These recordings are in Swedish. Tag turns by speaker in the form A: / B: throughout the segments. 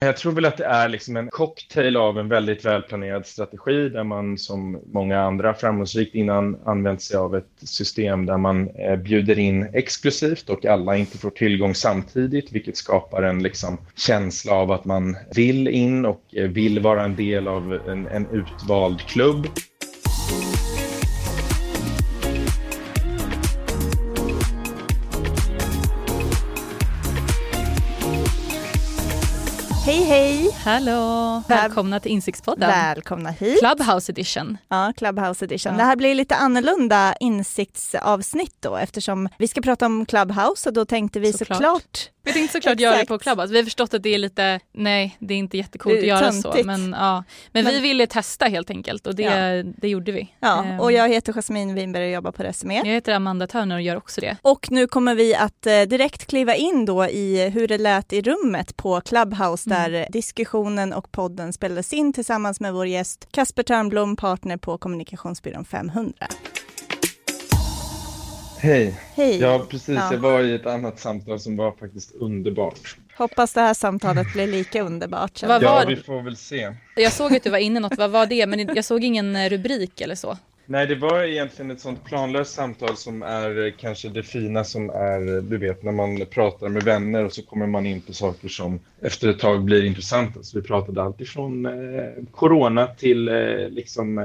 A: Jag tror väl att det är liksom en cocktail av en väldigt välplanerad strategi där man som många andra framgångsrikt innan använt sig av ett system där man eh, bjuder in exklusivt och alla inte får tillgång samtidigt, vilket skapar en liksom känsla av att man vill in och eh, vill vara en del av en, en utvald klubb.
B: Hallå! Välkomna till Insiktspodden.
C: Välkomna hit.
B: Clubhouse edition.
C: Ja, Clubhouse edition. Ja. Det här blir lite annorlunda insiktsavsnitt då eftersom vi ska prata om Clubhouse och då tänkte vi såklart, såklart
B: vi tänkte såklart göra det på Clubhouse. Vi har förstått att det är lite, nej det är inte jättecoolt att göra så. Men, ja. men, men vi ville testa helt enkelt och det, ja. det gjorde vi.
C: Ja, ehm. och jag heter Jasmine Winberg och jobbar på Resumé.
B: Jag heter Amanda Törner och gör också det.
C: Och nu kommer vi att eh, direkt kliva in då i hur det lät i rummet på Clubhouse mm. där diskussionen och podden spelades in tillsammans med vår gäst Kasper Törnblom, partner på kommunikationsbyrån 500.
A: Hej. Hej. Ja, precis. Ja. Jag var i ett annat samtal som var faktiskt underbart.
C: Hoppas det här samtalet blir lika underbart.
A: Vad ja, vi får väl se.
B: Jag såg att du var inne något. Vad var det? Men jag såg ingen rubrik eller så.
A: Nej, det var egentligen ett sånt planlöst samtal som är kanske det fina som är, du vet, när man pratar med vänner och så kommer man in på saker som efter ett tag blir intressanta. Så vi pratade alltifrån eh, corona till eh, liksom eh,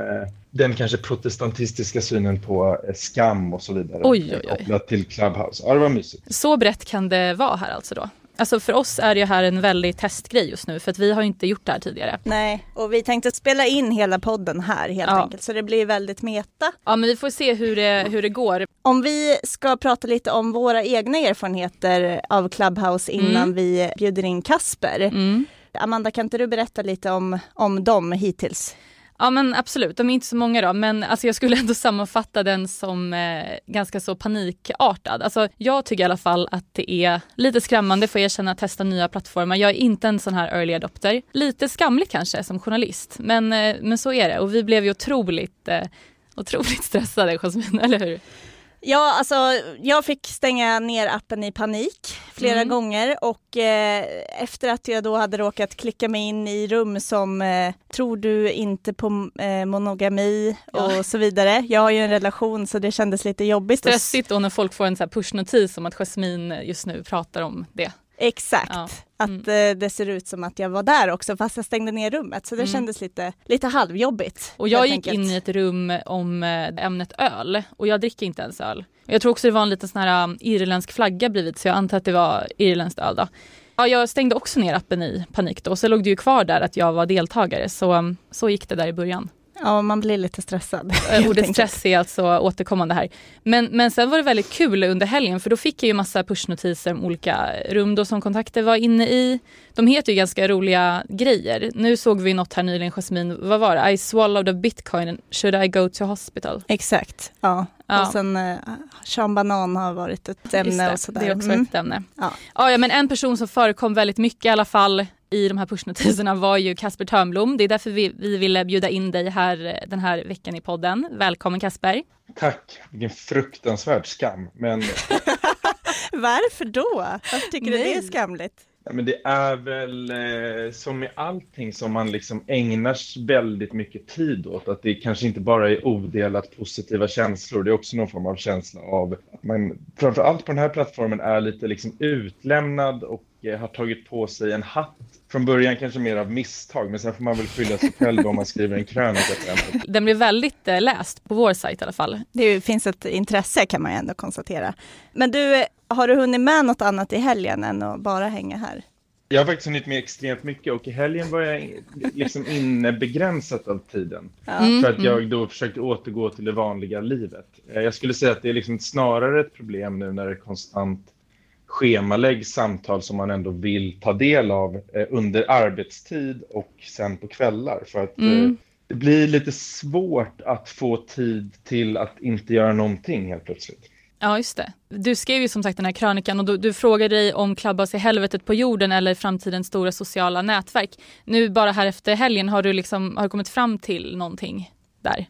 A: den kanske protestantistiska synen på eh, skam och så vidare.
B: Oj, oj, oj.
A: Kopplat till Clubhouse. Ja, det var mysigt.
B: Så brett kan det vara här alltså då? Alltså för oss är det här en väldig testgrej just nu för att vi har inte gjort det här tidigare.
C: Nej, och vi tänkte spela in hela podden här helt ja. enkelt så det blir väldigt meta.
B: Ja, men vi får se hur det, hur det går.
C: Om vi ska prata lite om våra egna erfarenheter av Clubhouse innan mm. vi bjuder in Kasper. Mm. Amanda, kan inte du berätta lite om, om dem hittills?
B: Ja men absolut, de är inte så många då men alltså jag skulle ändå sammanfatta den som eh, ganska så panikartad. Alltså jag tycker i alla fall att det är lite skrämmande får jag erkänna att testa nya plattformar. Jag är inte en sån här early adopter. Lite skamligt kanske som journalist men, eh, men så är det och vi blev ju otroligt, eh, otroligt stressade Jasmine, eller hur?
C: Ja, alltså jag fick stänga ner appen i panik flera mm. gånger och eh, efter att jag då hade råkat klicka mig in i rum som eh, tror du inte på eh, monogami ja. och så vidare. Jag har ju en relation så det kändes lite jobbigt.
B: Stressigt då när folk får en pushnotis om att Jasmine just nu pratar om det.
C: Exakt, ja. Mm. att eh, det ser ut som att jag var där också fast jag stängde ner rummet så det mm. kändes lite, lite halvjobbigt.
B: Och jag gick enkelt. in i ett rum om eh, ämnet öl och jag dricker inte ens öl. Jag tror också det var en liten sån här um, irländsk flagga bredvid så jag antar att det var irländskt öl då. Ja, jag stängde också ner appen i panik då, så låg det ju kvar där att jag var deltagare, så, um, så gick det där i början.
C: Ja, man blir lite stressad.
B: Eh, ordet stress är alltså återkommande här. Men, men sen var det väldigt kul under helgen för då fick jag ju massa pushnotiser om olika rum då som kontakter var inne i. De heter ju ganska roliga grejer. Nu såg vi något här nyligen, Jasmine, vad var det? I swallowed a bitcoin, should I go to hospital?
C: Exakt, ja. ja. Och sen uh, Sean Banan har varit ett ämne det, och sådär.
B: Det är också mm. ett ämne. Ja. ja, men en person som förekom väldigt mycket i alla fall i de här pushnotiserna var ju Kasper Törnblom. Det är därför vi, vi ville bjuda in dig här eh, den här veckan i podden. Välkommen Kasper.
A: Tack, vilken fruktansvärd skam. Men...
C: Varför då? Varför tycker Nej. du det är skamligt?
A: Ja, men det är väl eh, som med allting som man liksom ägnar väldigt mycket tid åt, att det kanske inte bara är odelat positiva känslor, det är också någon form av känsla av att man framför på den här plattformen är lite liksom utlämnad och har tagit på sig en hatt från början kanske mer av misstag, men sen får man väl skylla sig själv om man skriver en krönika.
B: Den blev väldigt eh, läst på vår sajt i alla fall.
C: Det finns ett intresse kan man ju ändå konstatera. Men du, har du hunnit med något annat i helgen än att bara hänga här?
A: Jag har faktiskt hunnit med extremt mycket och i helgen var jag liksom inne begränsat av tiden. Mm, för att jag mm. då försökte återgå till det vanliga livet. Eh, jag skulle säga att det är liksom snarare ett problem nu när det konstant schemaläggs samtal som man ändå vill ta del av eh, under arbetstid och sen på kvällar. För att mm. eh, det blir lite svårt att få tid till att inte göra någonting helt plötsligt.
B: Ja, just det. Du skrev ju som sagt den här krönikan och du, du frågade dig om Clubhouse är helvetet på jorden eller framtidens stora sociala nätverk. Nu bara här efter helgen, har du, liksom, har du kommit fram till någonting där?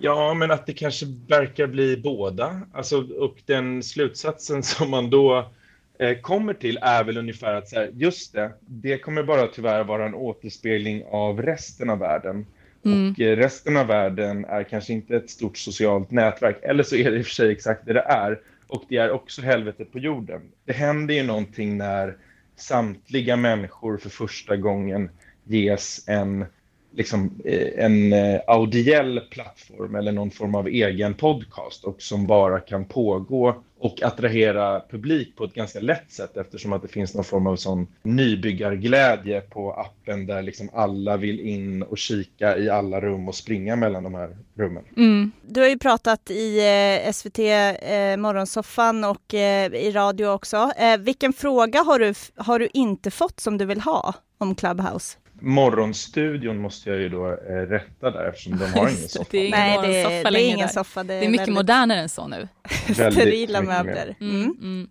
A: Ja, men att det kanske verkar bli båda. Alltså, och den slutsatsen som man då eh, kommer till är väl ungefär att så här, just det, det kommer bara tyvärr vara en återspegling av resten av världen. Mm. Och eh, resten av världen är kanske inte ett stort socialt nätverk, eller så är det i och för sig exakt det det är. Och det är också helvetet på jorden. Det händer ju någonting när samtliga människor för första gången ges en liksom, eh, en eh, audiell plattform eller någon form av egen podcast och som bara kan pågå och attrahera publik på ett ganska lätt sätt eftersom att det finns någon form av sån nybyggarglädje på appen där liksom alla vill in och kika i alla rum och springa mellan de här rummen.
C: Mm. Du har ju pratat i eh, SVT eh, Morgonsoffan och eh, i radio också. Eh, vilken fråga har du, har du inte fått som du vill ha om Clubhouse?
A: Morgonstudion måste jag ju då eh, rätta där eftersom de har ingen soffa.
B: Det är ingen
C: Nej,
B: det,
C: soffa det är ingen soffa.
B: Det är, det är mycket väldigt... modernare än så nu.
C: Sterila möbler. Mm. Mm.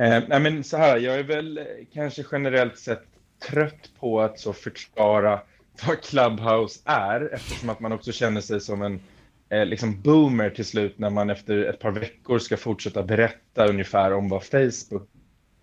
A: Eh, nej, men så här, jag är väl eh, kanske generellt sett trött på att så förklara vad Clubhouse är eftersom att man också känner sig som en eh, liksom boomer till slut när man efter ett par veckor ska fortsätta berätta ungefär om vad Facebook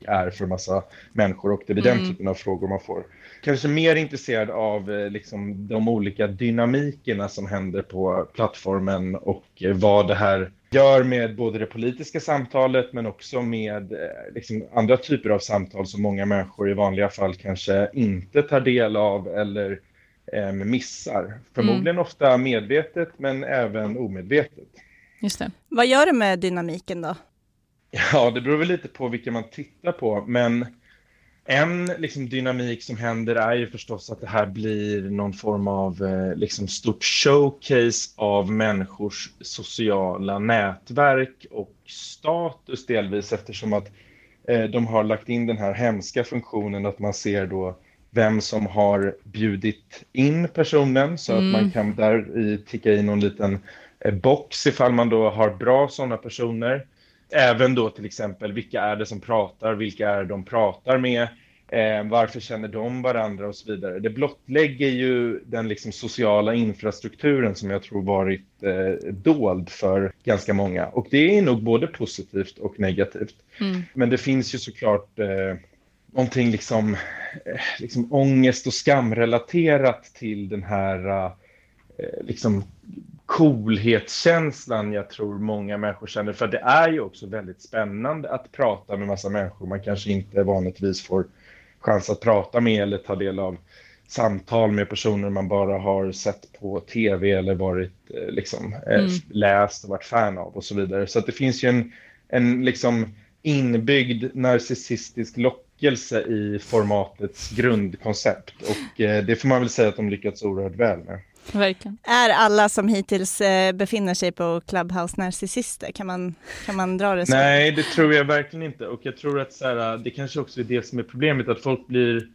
A: är för massa människor och det blir mm. den typen av frågor man får. Kanske mer intresserad av eh, liksom, de olika dynamikerna som händer på plattformen och eh, vad det här gör med både det politiska samtalet men också med eh, liksom, andra typer av samtal som många människor i vanliga fall kanske inte tar del av eller eh, missar. Förmodligen mm. ofta medvetet men även omedvetet.
B: Just det.
C: Vad gör det med dynamiken då?
A: Ja, det beror väl lite på vilka man tittar på, men en liksom, dynamik som händer är ju förstås att det här blir någon form av eh, liksom, stort showcase av människors sociala nätverk och status delvis eftersom att eh, de har lagt in den här hemska funktionen att man ser då vem som har bjudit in personen så mm. att man mm. kan där i ticka in någon liten eh, box ifall man då har bra sådana personer. Även då till exempel, vilka är det som pratar, vilka är de pratar med, eh, varför känner de varandra och så vidare. Det blottlägger ju den liksom sociala infrastrukturen som jag tror varit eh, dold för ganska många. Och det är nog både positivt och negativt. Mm. Men det finns ju såklart eh, någonting liksom, eh, liksom ångest och skamrelaterat till den här eh, liksom coolhetskänslan jag tror många människor känner. För det är ju också väldigt spännande att prata med massa människor man kanske inte vanligtvis får chans att prata med eller ta del av samtal med personer man bara har sett på tv eller varit eh, liksom eh, mm. läst och varit fan av och så vidare. Så det finns ju en, en liksom inbyggd narcissistisk lockelse i formatets grundkoncept och eh, det får man väl säga att de lyckats oerhört väl med.
B: Verkligen.
C: Är alla som hittills eh, befinner sig på Clubhouse narcissister? Kan man, kan man dra det så?
A: Nej, det tror jag verkligen inte. Och jag tror att så här, det kanske också är det som är problemet, att folk blir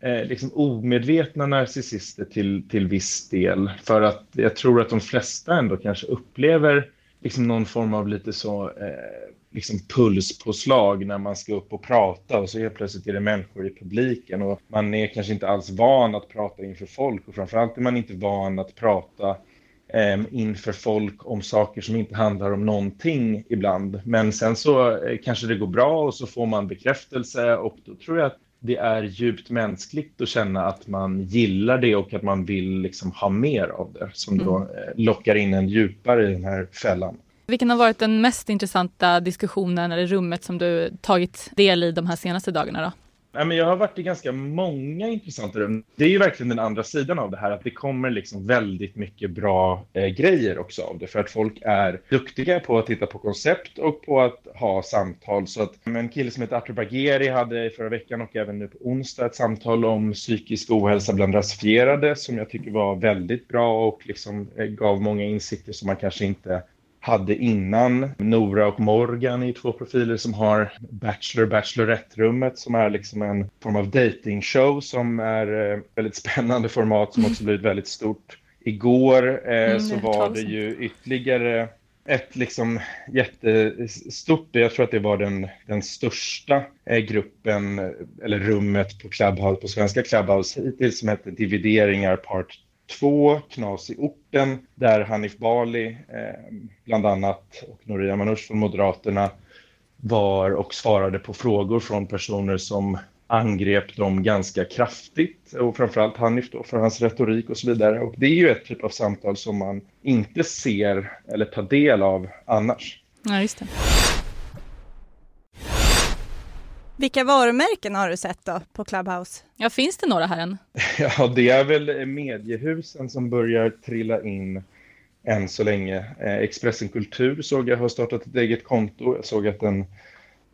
A: eh, liksom omedvetna narcissister till, till viss del. För att jag tror att de flesta ändå kanske upplever liksom någon form av lite så eh, liksom pulspåslag när man ska upp och prata och så helt plötsligt är det människor i publiken och man är kanske inte alls van att prata inför folk och framförallt är man inte van att prata eh, inför folk om saker som inte handlar om någonting ibland. Men sen så eh, kanske det går bra och så får man bekräftelse och då tror jag att det är djupt mänskligt att känna att man gillar det och att man vill liksom ha mer av det som då mm. eh, lockar in en djupare i den här fällan.
B: Vilken har varit den mest intressanta diskussionen eller rummet som du tagit del i de här senaste dagarna? Då?
A: jag har varit i ganska många intressanta rum. Det är ju verkligen den andra sidan av det här, att det kommer liksom väldigt mycket bra eh, grejer också av det, för att folk är duktiga på att titta på koncept och på att ha samtal. Så att en kille som heter Artur Bageri hade förra veckan och även nu på onsdag ett samtal om psykisk ohälsa bland rasifierade som jag tycker var väldigt bra och liksom eh, gav många insikter som man kanske inte hade innan. Nora och Morgan är två profiler som har Bachelor Bachelorette-rummet som är liksom en form av dating-show som är eh, väldigt spännande format som också blivit väldigt stort. Igår eh, mm, så var det ju ytterligare ett liksom jättestort, jag tror att det var den, den största eh, gruppen eller rummet på Clubhouse, på svenska Clubhouse hittills som hette Divideringar Part två, Knas i orten, där Hanif Bali, eh, bland annat, och Noria Manouch från Moderaterna var och svarade på frågor från personer som angrep dem ganska kraftigt och framförallt Hanif då för hans retorik och så vidare. Och det är ju ett typ av samtal som man inte ser eller tar del av annars.
B: Ja, just det.
C: Vilka varumärken har du sett då på Clubhouse?
B: Ja, finns det några här än?
A: Ja, det är väl mediehusen som börjar trilla in än så länge. Eh, Expressen Kultur såg jag har startat ett eget konto. Jag såg att en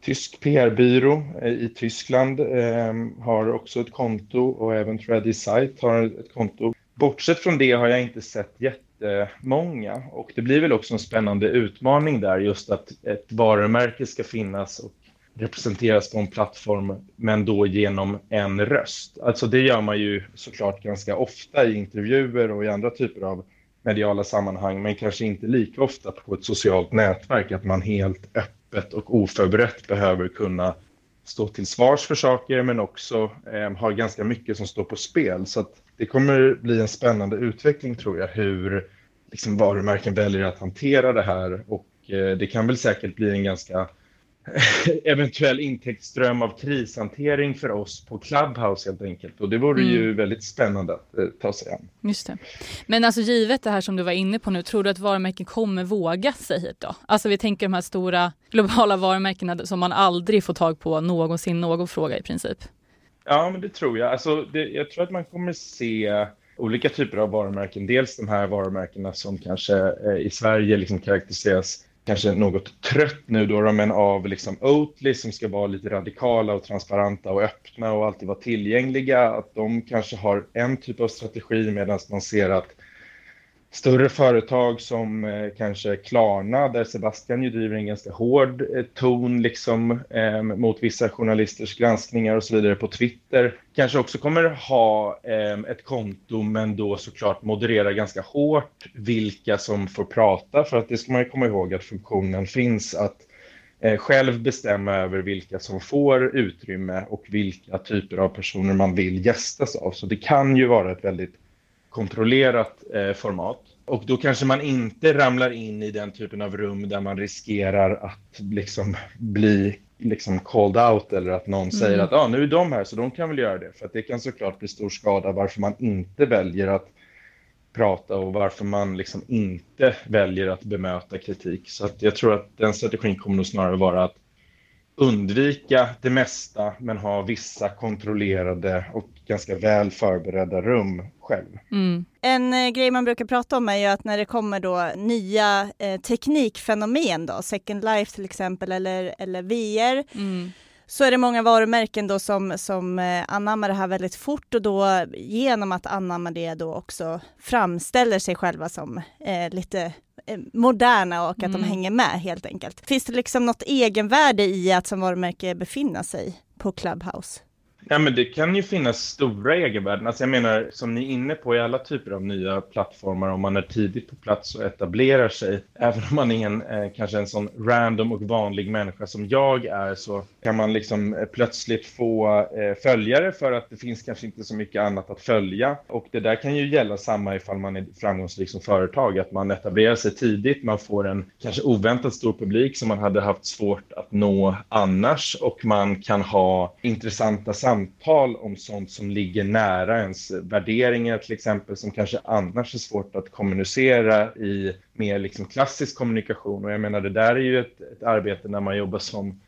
A: tysk PR-byrå eh, i Tyskland eh, har också ett konto och även Ready Site har ett konto. Bortsett från det har jag inte sett jättemånga och det blir väl också en spännande utmaning där just att ett varumärke ska finnas och representeras på en plattform men då genom en röst. Alltså det gör man ju såklart ganska ofta i intervjuer och i andra typer av mediala sammanhang men kanske inte lika ofta på ett socialt nätverk att man helt öppet och oförberett behöver kunna stå till svars för saker men också eh, har ganska mycket som står på spel. Så att det kommer bli en spännande utveckling tror jag hur liksom, varumärken väljer att hantera det här och eh, det kan väl säkert bli en ganska eventuell intäktsström av krishantering för oss på Clubhouse helt enkelt. Och det vore mm. ju väldigt spännande att eh, ta sig an.
B: Just det. Men alltså givet det här som du var inne på nu, tror du att varumärken kommer våga sig hit då? Alltså vi tänker de här stora globala varumärkena som man aldrig får tag på någonsin, någon fråga i princip.
A: Ja, men det tror jag. Alltså, det, jag tror att man kommer se olika typer av varumärken. Dels de här varumärkena som kanske eh, i Sverige liksom karaktäriseras kanske något trött nu då, men av liksom Oatly som ska vara lite radikala och transparenta och öppna och alltid vara tillgängliga, att de kanske har en typ av strategi medan man ser att större företag som eh, kanske Klarna, där Sebastian ju driver en ganska hård eh, ton liksom, eh, mot vissa journalisters granskningar och så vidare på Twitter, kanske också kommer ha eh, ett konto men då såklart moderera ganska hårt vilka som får prata för att det ska man ju komma ihåg att funktionen finns att eh, själv bestämma över vilka som får utrymme och vilka typer av personer man vill gästas av. Så det kan ju vara ett väldigt kontrollerat eh, format. Och då kanske man inte ramlar in i den typen av rum där man riskerar att liksom bli liksom called out eller att någon mm. säger att ah, nu är de här så de kan väl göra det. För att det kan såklart bli stor skada varför man inte väljer att prata och varför man liksom inte väljer att bemöta kritik. Så att jag tror att den strategin kommer nog snarare vara att undvika det mesta men ha vissa kontrollerade och ganska väl förberedda rum själv.
C: Mm. En eh, grej man brukar prata om är ju att när det kommer då nya eh, teknikfenomen då, Second Life till exempel eller, eller VR, mm. så är det många varumärken då som, som eh, anammar det här väldigt fort och då genom att anamma det då också framställer sig själva som eh, lite moderna och att mm. de hänger med helt enkelt. Finns det liksom något egenvärde i att som varumärke befinna sig på Clubhouse?
A: Ja, men det kan ju finnas stora egenvärden. Alltså jag menar, som ni är inne på i alla typer av nya plattformar, om man är tidigt på plats och etablerar sig, även om man är en, eh, kanske en sån random och vanlig människa som jag är, så kan man liksom eh, plötsligt få eh, följare för att det finns kanske inte så mycket annat att följa. Och det där kan ju gälla samma ifall man är framgångsrik som företag, att man etablerar sig tidigt, man får en kanske oväntat stor publik som man hade haft svårt att nå annars och man kan ha intressanta samtal samtal om sånt som ligger nära ens värderingar till exempel som kanske annars är svårt att kommunicera i mer liksom klassisk kommunikation. Och jag menar det där är ju ett, ett arbete när man jobbar som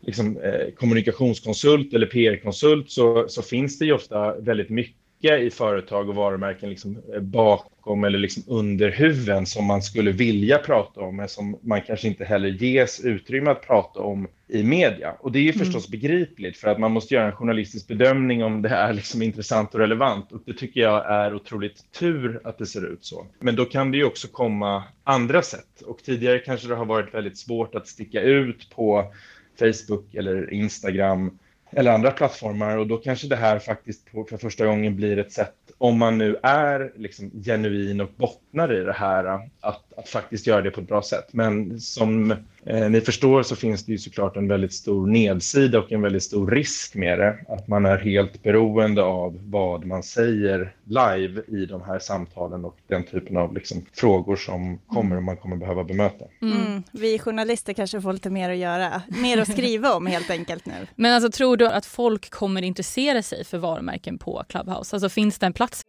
A: liksom, eh, kommunikationskonsult eller PR-konsult så, så finns det ju ofta väldigt mycket i företag och varumärken liksom eh, bakom eller liksom under huven som man skulle vilja prata om men som man kanske inte heller ges utrymme att prata om i media. Och det är ju mm. förstås begripligt för att man måste göra en journalistisk bedömning om det är liksom intressant och relevant och det tycker jag är otroligt tur att det ser ut så. Men då kan det ju också komma andra sätt och tidigare kanske det har varit väldigt svårt att sticka ut på Facebook eller Instagram eller andra plattformar och då kanske det här faktiskt för första gången blir ett sätt, om man nu är liksom genuin och bottnar i det här, att, att faktiskt göra det på ett bra sätt. Men som eh, ni förstår så finns det ju såklart en väldigt stor nedsida och en väldigt stor risk med det. Att man är helt beroende av vad man säger live i de här samtalen och den typen av liksom, frågor som kommer och man kommer behöva bemöta.
C: Mm. Mm. Vi journalister kanske får lite mer att göra, mer att skriva om helt enkelt nu.
B: Men alltså tror du att folk kommer intressera sig för varumärken på Clubhouse? Alltså finns det en plats?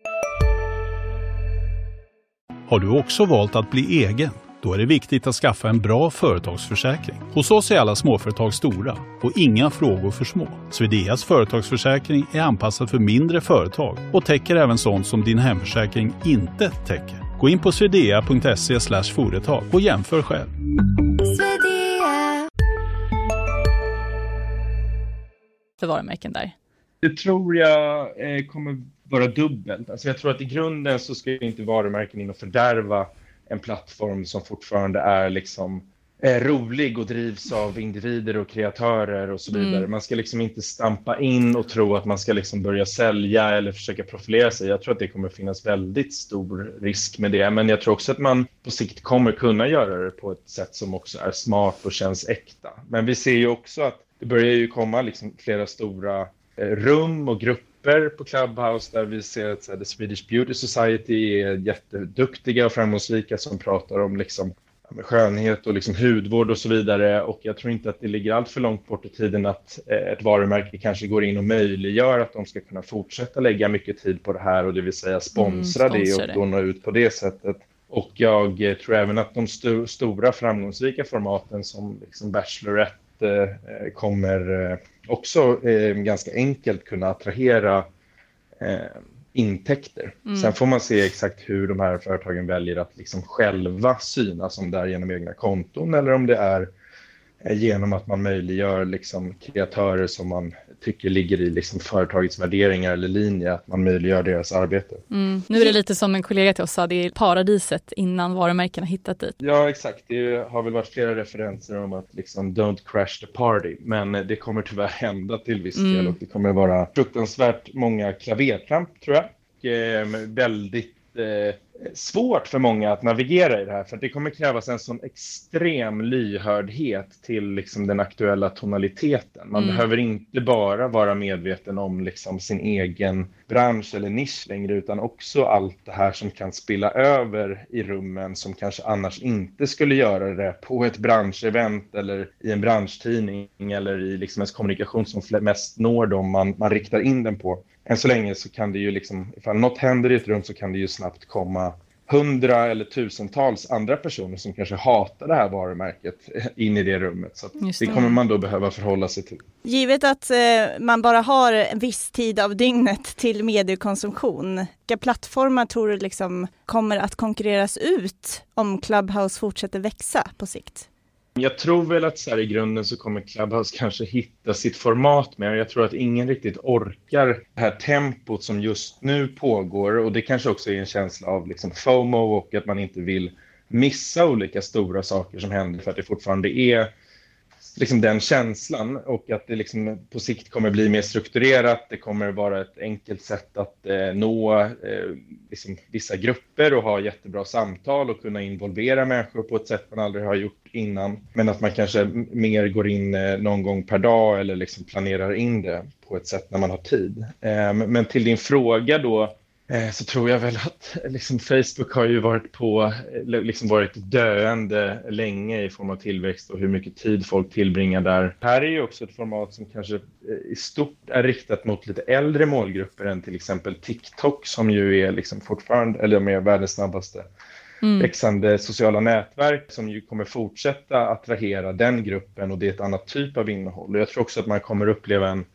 D: Har du också valt att bli egen? Då är det viktigt att skaffa en bra företagsförsäkring. Hos oss är alla småföretag stora och inga frågor för små. Swedeas företagsförsäkring är anpassad för mindre företag och täcker även sånt som din hemförsäkring inte täcker. Gå in på swedea.se företag och jämför själv.
B: För varumärken där?
A: Det tror jag eh, kommer vara dubbelt. Alltså jag tror att i grunden så ska inte varumärken in och fördärva en plattform som fortfarande är liksom eh, rolig och drivs av individer och kreatörer och så vidare. Mm. Man ska liksom inte stampa in och tro att man ska liksom börja sälja eller försöka profilera sig. Jag tror att det kommer finnas väldigt stor risk med det, men jag tror också att man på sikt kommer kunna göra det på ett sätt som också är smart och känns äkta. Men vi ser ju också att det börjar ju komma liksom flera stora eh, rum och grupper grupper på Clubhouse där vi ser att The Swedish Beauty Society är jätteduktiga och framgångsrika som pratar om liksom, skönhet och liksom hudvård och så vidare. Och jag tror inte att det ligger allt för långt bort i tiden att eh, ett varumärke kanske går in och möjliggör att de ska kunna fortsätta lägga mycket tid på det här och det vill säga sponsra, mm, sponsra det och då nå ut på det sättet. Och jag eh, tror även att de st stora framgångsrika formaten som liksom Bachelorette eh, kommer också eh, ganska enkelt kunna attrahera eh, intäkter. Mm. Sen får man se exakt hur de här företagen väljer att liksom själva synas, om det är genom egna konton eller om det är eh, genom att man möjliggör liksom kreatörer som man tycker ligger i liksom företagets värderingar eller linje, att man möjliggör deras arbete.
B: Mm. Nu är det lite som en kollega till oss sa, det är paradiset innan varumärkena hittat dit.
A: Ja, exakt. Det har väl varit flera referenser om att liksom don't crash the party, men det kommer tyvärr hända till viss del mm. och det kommer vara fruktansvärt många klavertramp tror jag. Och, eh, väldigt eh, svårt för många att navigera i det här för det kommer krävas en sån extrem lyhördhet till liksom den aktuella tonaliteten. Man mm. behöver inte bara vara medveten om liksom sin egen bransch eller nisch längre utan också allt det här som kan spilla över i rummen som kanske annars inte skulle göra det på ett branschevent eller i en branschtidning eller i liksom ens kommunikation som mest når dem man, man riktar in den på än så länge så kan det ju liksom, ifall något händer i ett rum så kan det ju snabbt komma hundra eller tusentals andra personer som kanske hatar det här varumärket in i det rummet. Så det. det. kommer man då behöva förhålla sig till.
C: Givet att eh, man bara har en viss tid av dygnet till mediekonsumtion, vilka plattformar tror du liksom kommer att konkurreras ut om Clubhouse fortsätter växa på sikt?
A: Jag tror väl att så här, i grunden så kommer Clubhouse kanske hitta sitt format mer. Jag tror att ingen riktigt orkar det här tempot som just nu pågår och det kanske också är en känsla av liksom FOMO och att man inte vill missa olika stora saker som händer för att det fortfarande är liksom den känslan och att det liksom på sikt kommer bli mer strukturerat. Det kommer vara ett enkelt sätt att eh, nå eh, liksom vissa grupper och ha jättebra samtal och kunna involvera människor på ett sätt man aldrig har gjort innan. Men att man kanske mer går in eh, någon gång per dag eller liksom planerar in det på ett sätt när man har tid. Eh, men till din fråga då så tror jag väl att liksom, Facebook har ju varit på, liksom varit döende länge i form av tillväxt och hur mycket tid folk tillbringar där. Här är ju också ett format som kanske eh, i stort är riktat mot lite äldre målgrupper än till exempel TikTok som ju är liksom fortfarande, eller de är världens snabbaste mm. växande sociala nätverk som ju kommer fortsätta attrahera den gruppen och det är ett annat typ av innehåll. Och jag tror också att man kommer uppleva en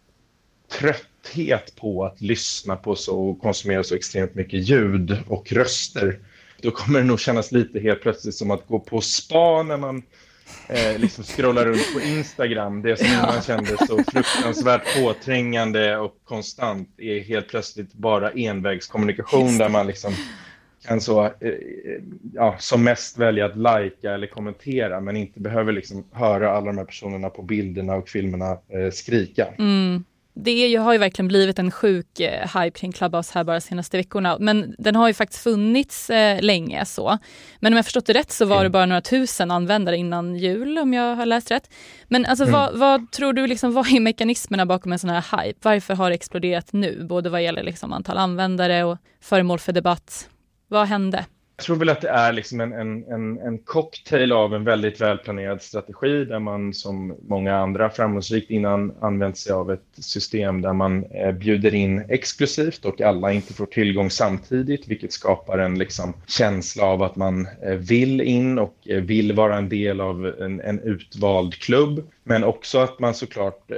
A: trötthet på att lyssna på så och konsumera så extremt mycket ljud och röster. Då kommer det nog kännas lite helt plötsligt som att gå på spa när man eh, liksom scrollar runt på Instagram. Det som man kände så fruktansvärt påträngande och konstant är helt plötsligt bara envägskommunikation där man liksom kan så, eh, ja, som mest välja att lajka eller kommentera men inte behöver liksom höra alla de här personerna på bilderna och filmerna eh, skrika.
B: Mm. Det har ju verkligen blivit en sjuk eh, hype kring Clubhouse här bara senaste veckorna. Men den har ju faktiskt funnits eh, länge så. Men om jag förstått det rätt så var det mm. bara några tusen användare innan jul om jag har läst rätt. Men alltså mm. vad, vad, tror du, liksom, vad är mekanismerna bakom en sån här hype? Varför har det exploderat nu? Både vad gäller liksom antal användare och föremål för debatt. Vad hände?
A: Jag tror väl att det är liksom en, en, en, en cocktail av en väldigt välplanerad strategi där man som många andra framgångsrikt innan använt sig av ett system där man eh, bjuder in exklusivt och alla inte får tillgång samtidigt, vilket skapar en liksom, känsla av att man eh, vill in och eh, vill vara en del av en, en utvald klubb. Men också att man såklart eh,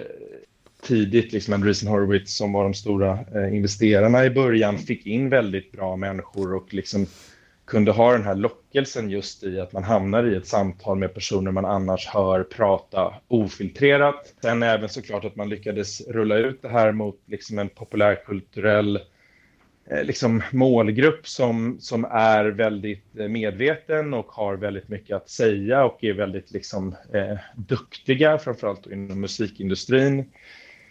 A: tidigt, liksom Andreessen Horowitz som var de stora eh, investerarna i början, fick in väldigt bra människor och liksom kunde ha den här lockelsen just i att man hamnar i ett samtal med personer man annars hör prata ofiltrerat. Sen även såklart att man lyckades rulla ut det här mot liksom en populärkulturell eh, liksom målgrupp som, som är väldigt eh, medveten och har väldigt mycket att säga och är väldigt liksom, eh, duktiga, framförallt inom musikindustrin.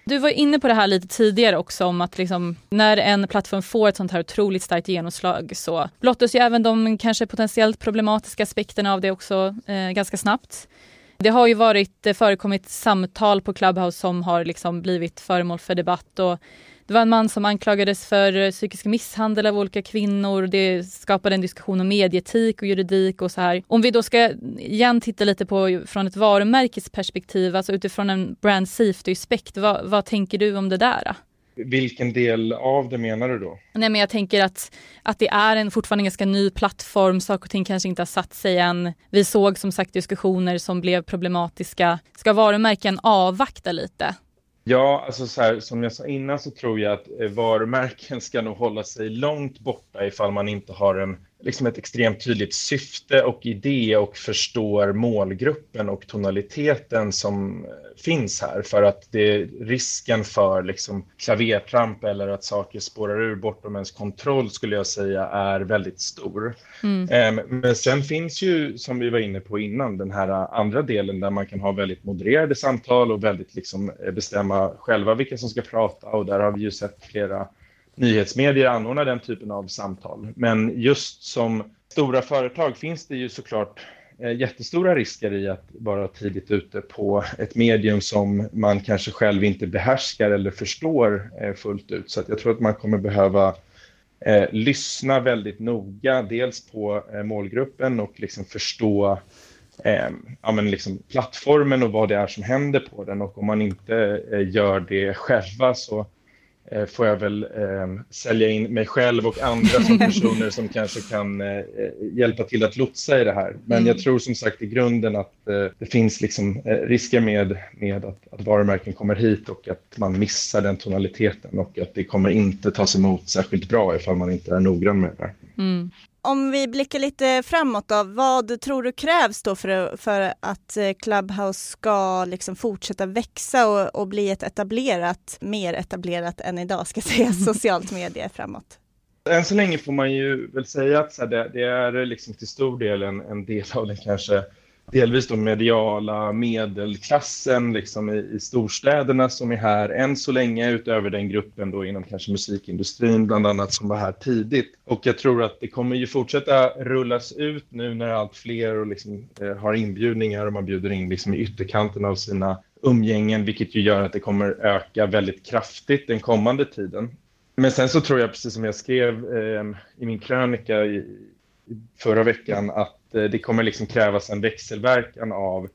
B: Du var inne på det här lite tidigare också om att liksom, när en plattform får ett sånt här otroligt starkt genomslag så blottas ju även de kanske potentiellt problematiska aspekterna av det också eh, ganska snabbt. Det har ju varit, eh, förekommit samtal på Clubhouse som har liksom blivit föremål för debatt och det var en man som anklagades för eh, psykisk misshandel av olika kvinnor. Det skapade en diskussion om medieetik och juridik och så här. Om vi då ska igen titta lite på från ett varumärkesperspektiv, alltså utifrån en brand safety-aspekt, vad, vad tänker du om det där?
A: Vilken del av det menar du då?
B: Nej, men jag tänker att, att det är en fortfarande ganska ny plattform. Saker och ting kanske inte har satt sig än. Vi såg som sagt diskussioner som blev problematiska. Ska varumärken avvakta lite?
A: Ja, alltså så här, som jag sa innan så tror jag att eh, varumärken ska nog hålla sig långt borta ifall man inte har en liksom ett extremt tydligt syfte och idé och förstår målgruppen och tonaliteten som eh, finns här. För att det, risken för liksom klavertramp eller att saker spårar ur bortom ens kontroll skulle jag säga är väldigt stor. Mm. Ehm, men sen finns ju, som vi var inne på innan, den här andra delen där man kan ha väldigt modererade samtal och väldigt liksom eh, bestämma själva vilka som ska prata och där har vi ju sett flera nyhetsmedier anordnar den typen av samtal. Men just som stora företag finns det ju såklart eh, jättestora risker i att vara tidigt ute på ett medium som man kanske själv inte behärskar eller förstår eh, fullt ut. Så jag tror att man kommer behöva eh, lyssna väldigt noga, dels på eh, målgruppen och liksom förstå eh, ja, men liksom plattformen och vad det är som händer på den. Och om man inte eh, gör det själva så Eh, får jag väl eh, sälja in mig själv och andra som personer som kanske kan eh, hjälpa till att lotsa i det här. Men mm. jag tror som sagt i grunden att eh, det finns liksom, eh, risker med, med att, att varumärken kommer hit och att man missar den tonaliteten och att det kommer inte tas emot särskilt bra ifall man inte är noggrann med det. Mm
C: om vi blickar lite framåt då, vad tror du krävs då för, för att eh, Clubhouse ska liksom fortsätta växa och, och bli ett etablerat, mer etablerat än idag, ska säga, socialt medie framåt?
A: Än så länge får man ju väl säga att så här, det, det, är liksom till stor del en, en del av den kanske delvis de mediala medelklassen liksom i, i storstäderna som är här än så länge utöver den gruppen då inom kanske musikindustrin bland annat som var här tidigt. Och jag tror att det kommer ju fortsätta rullas ut nu när allt fler och liksom, eh, har inbjudningar och man bjuder in liksom i ytterkanten av sina umgängen vilket ju gör att det kommer öka väldigt kraftigt den kommande tiden. Men sen så tror jag, precis som jag skrev eh, i min krönika i, förra veckan, att Eh, det kommer liksom krävas en växelverkan av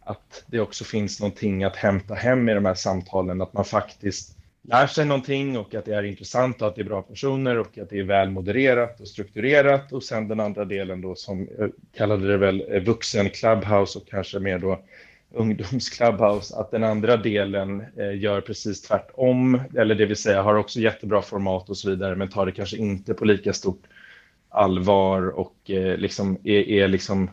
A: att det också finns någonting att hämta hem i de här samtalen, att man faktiskt lär sig någonting och att det är intressant och att det är bra personer och att det är väl modererat och strukturerat. Och sen den andra delen då som jag kallade det väl eh, vuxen clubhouse och kanske mer då ungdomsclubhouse, att den andra delen eh, gör precis tvärtom, eller det vill säga har också jättebra format och så vidare, men tar det kanske inte på lika stort allvar och eh, liksom är, är liksom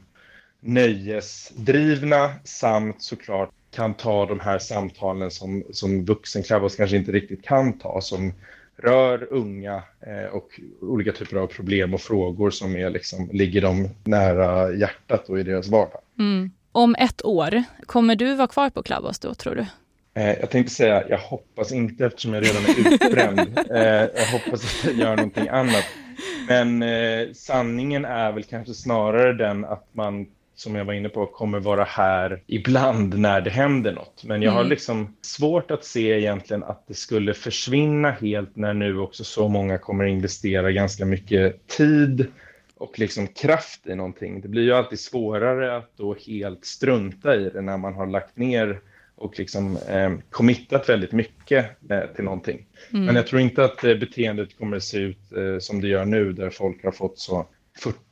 A: nöjesdrivna samt såklart kan ta de här samtalen som, som vuxenklubbas kanske inte riktigt kan ta, som rör unga eh, och olika typer av problem och frågor som är liksom, ligger dem nära hjärtat och i deras vardag.
B: Mm. Om ett år, kommer du vara kvar på Clubhouse då tror du?
A: Eh, jag tänkte säga, jag hoppas inte eftersom jag redan är utbränd. Eh, jag hoppas att jag gör någonting annat. Men eh, sanningen är väl kanske snarare den att man, som jag var inne på, kommer vara här ibland när det händer något. Men jag har
B: Mm.
A: liksom svårt att se egentligen att det skulle försvinna helt när nu också så många kommer investera ganska mycket tid och liksom kraft i någonting. Det blir ju alltid svårare att då helt strunta i det när man har lagt ner och liksom eh, committat väldigt mycket eh, till någonting.
B: Mm.
A: Men jag tror inte att eh, beteendet kommer att se ut eh, som det gör nu där folk har fått så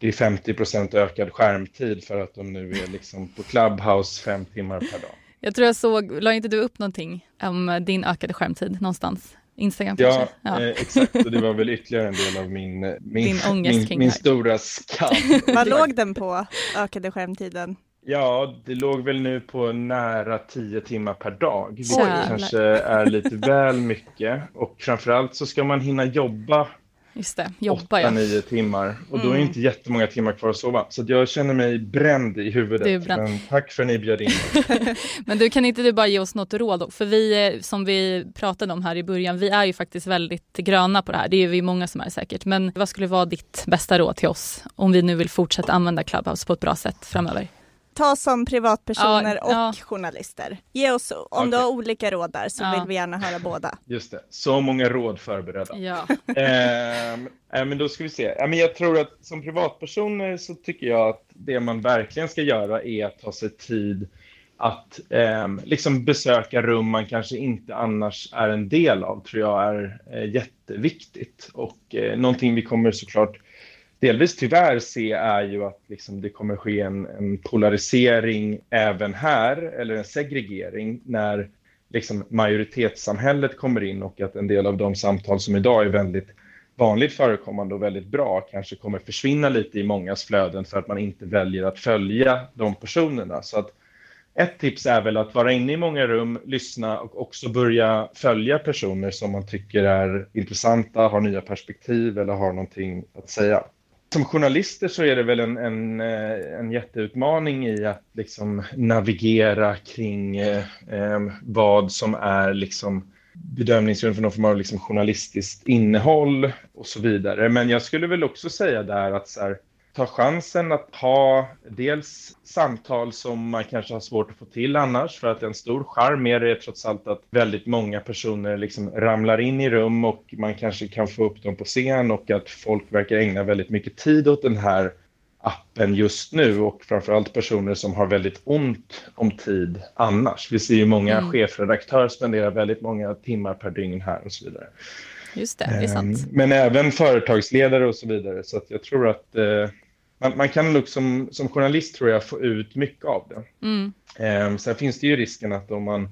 A: 40-50 procent ökad skärmtid för att de nu är liksom på Clubhouse fem timmar per dag.
B: Jag tror jag såg, la inte du upp någonting om din ökade skärmtid någonstans? Instagram
A: Ja,
B: kanske? Ja.
A: Eh, exakt. Och det var väl ytterligare en del av min, eh, min,
B: Din
A: min, min stora skam.
C: Vad låg den på, ökade skärmtiden?
A: Ja, det låg väl nu på nära 10 timmar per dag, vilket
B: Jävlar.
A: kanske är lite väl mycket. Och framförallt så ska man hinna jobba
B: Just det, jobba ja.
A: 8-9 timmar och då är
B: Mm.
A: inte jättemånga timmar kvar att sova. Så att jag känner mig bränd i huvudet.
B: Du är bränd.
A: Men tack för att ni bjöd in mig.
B: Men du kan inte du bara ge oss något råd? då? För vi, eh, som vi pratade om här i början, vi är ju faktiskt väldigt gröna på det här. Det är vi många som är säkert. Men vad skulle vara ditt bästa råd till oss om vi nu vill fortsätta använda Clubhouse på ett bra sätt framöver?
C: Ta som privatpersoner
B: Ja,
C: och
B: ja.
C: journalister. Ge oss, om du
A: Okej.
C: har olika råd där så
B: Ja.
C: vill vi gärna höra båda.
A: Just det, så många råd förberedda.
B: Ja.
A: Ehm, eh, men då ska vi se. Ja, men jag tror att som privatpersoner så tycker jag att det man verkligen ska göra är att ta sig tid att ehm, liksom besöka rum man kanske inte annars är en del av, tror jag är eh, jätteviktigt. Och eh, någonting vi kommer såklart delvis tyvärr se är ju att liksom det kommer ske en, en polarisering även här, eller en segregering, när liksom majoritetssamhället kommer in och att en del av de samtal som idag är väldigt vanligt förekommande och väldigt bra kanske kommer försvinna lite i mångas flöden för att man inte väljer att följa de personerna. Så att ett tips är väl att vara inne i många rum, lyssna och också börja följa personer som man tycker är intressanta, har nya perspektiv eller har någonting att säga. Som journalister så är det väl en, en, eh, en jätteutmaning i att liksom navigera kring eh, eh vad som är liksom bedömningsgrund för någon form av liksom journalistiskt innehåll och så vidare. Men jag skulle väl också säga där att så här, ta chansen att ha dels samtal som man kanske har svårt att få till annars för att en stor charm med det är trots allt att väldigt många personer liksom ramlar in i rum och man kanske kan få upp dem på scen och att folk verkar ägna väldigt mycket tid åt den här appen just nu och framförallt personer som har väldigt ont om tid annars. Vi ser ju många
B: Mm.
A: chefredaktörer spendera väldigt många timmar per dygn här och så vidare.
B: Just det, det är sant.
A: Ehm, Men även företagsledare och så vidare. Så att jag tror att eh, man, man kan nog som, som journalist tror jag få ut mycket av det.
B: Mm.
A: Ehm, sen finns det ju risken att om man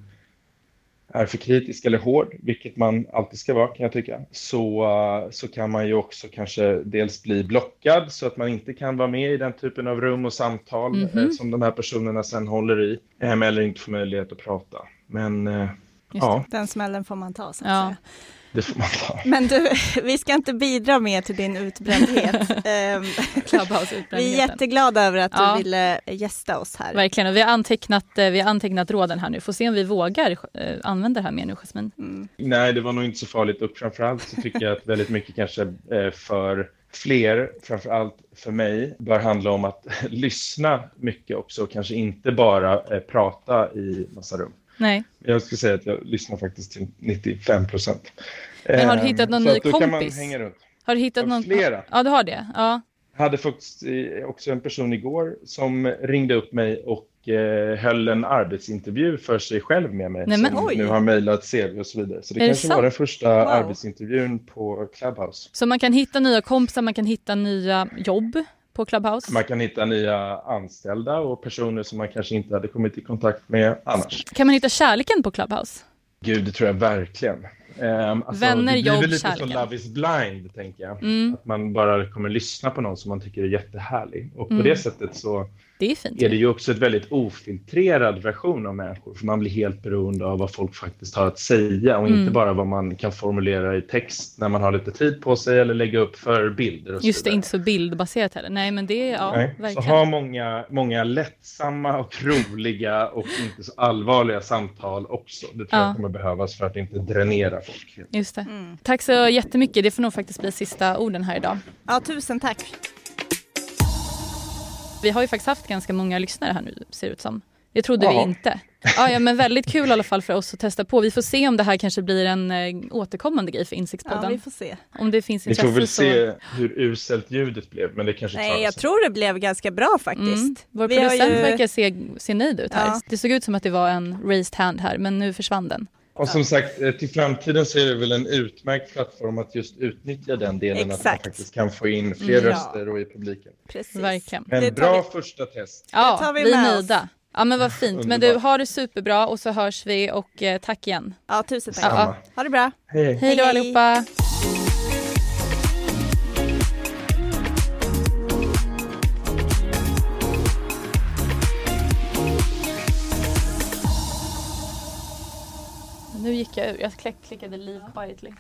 A: är för kritisk eller hård, vilket man alltid ska vara kan jag tycka, så, eh, så kan man ju också kanske dels bli blockad så att man inte kan vara med i den typen av rum och samtal
B: Mhm.
A: eh, som de här personerna sen håller i, eh, eller inte får möjlighet att prata. Men eh,
B: Just
A: ja,
C: Den smällen får man ta så att
B: Ja.
C: säga.
A: Det får man ta.
C: Men du, vi ska inte bidra mer till din utbrändhet. Ehm, vi är jätteglada över att
B: Ja.
C: du ville gästa oss här.
B: Verkligen, och vi har, antecknat, eh, vi har antecknat råden här nu. Får se om vi vågar eh, använda det här mer nu, Jasmin.
C: Mm.
A: Nej, det var nog inte så farligt och framförallt så tycker jag att väldigt mycket kanske eh, för fler, framförallt för mig, bör handla om att lyssna mycket också och kanske inte bara eh, prata i massa rum.
B: Nej,
A: Jag skulle säga att jag lyssnar faktiskt till 95 procent.
B: Men har du hittat någon ny kompis? har du hittat någon?
A: flera.
B: Ja, du har det? Ja.
A: Jag hade faktiskt eh, också en person igår som ringde upp mig och eh, höll en arbetsintervju för sig själv med mig.
B: Nej, men
A: som
C: oj.
A: nu har mejlat CV och så vidare. Så det
B: Är det
A: kanske var
B: sant?
A: den första
C: Wow.
A: arbetsintervjun på Clubhouse.
B: Så man kan hitta nya kompisar, man kan hitta nya jobb på Clubhouse.
A: Man kan hitta nya anställda och personer som man kanske inte hade kommit i kontakt med annars.
B: Kan man hitta kärleken på Clubhouse?
A: Gud, det tror jag verkligen. Um,
B: Vänner,
A: det blir
B: jobb,
A: väl lite som
B: kärleken.
A: Love is blind, tänker jag.
B: Mm.
A: Att man bara kommer lyssna på någon som man tycker är jättehärlig. Och på
B: Mm.
A: det sättet så
B: Det är fint.
A: är det ju också ett väldigt ofiltrerad version av människor. För man blir helt beroende av vad folk faktiskt har att säga och
B: Mm.
A: inte bara vad man kan formulera i text när man har lite tid på sig eller lägga upp för bilder. Och
B: Just det, inte så bildbaserat heller. Nej men det är, ja
A: Nej. Så
B: verkligen.
A: ha många, många lättsamma och roliga och inte så allvarliga samtal också. Det tror
B: Ja.
A: jag kommer behövas för att inte dränera folk.
B: Just det.
C: Mm.
B: Tack så jättemycket. Det får nog faktiskt bli sista orden här idag.
C: Ja, tusen tack.
B: Vi har ju faktiskt haft ganska många lyssnare här nu ser det ut som. Det trodde vi
A: Ja.
B: inte. Ja, ja, men väldigt kul i alla fall för oss att testa på. Vi får se om det här kanske blir en eh, återkommande grej för
C: Ja,
B: Insiktspodden.
C: vi får se.
B: Om det finns
A: Vi
B: intresse
A: får väl
B: så...
A: se hur uselt ljudet blev, men det kanske
C: Nej, jag tror det blev ganska bra faktiskt.
B: Mm. Vår
C: Vi
B: producent
C: ju-
B: verkar se, se nöjd ut här.
C: Ja.
B: Det såg ut som att det var en raised hand här, men nu försvann den.
A: Och som sagt, eh, till framtiden så är det väl en utmärkt plattform att just utnyttja den delen att man
C: Exakt.
A: faktiskt kan få in fler
C: Mm. Ja.
A: röster och i publiken.
C: Precis.
B: Verkligen.
A: Men
C: Det
A: bra
C: vi-
A: första test.
B: Ja,
C: tar vi
B: vi är nöjda. Ja men vad fint. Men du, har det superbra och så hörs vi och eh, tack igen.
C: Ja, tusen tack.
B: Ja,
A: Samma.
C: Ha det bra.
A: Hej.
B: Hej då
C: Hej.
B: allihopa! Gick jag ur. Jag klickade leave quietly.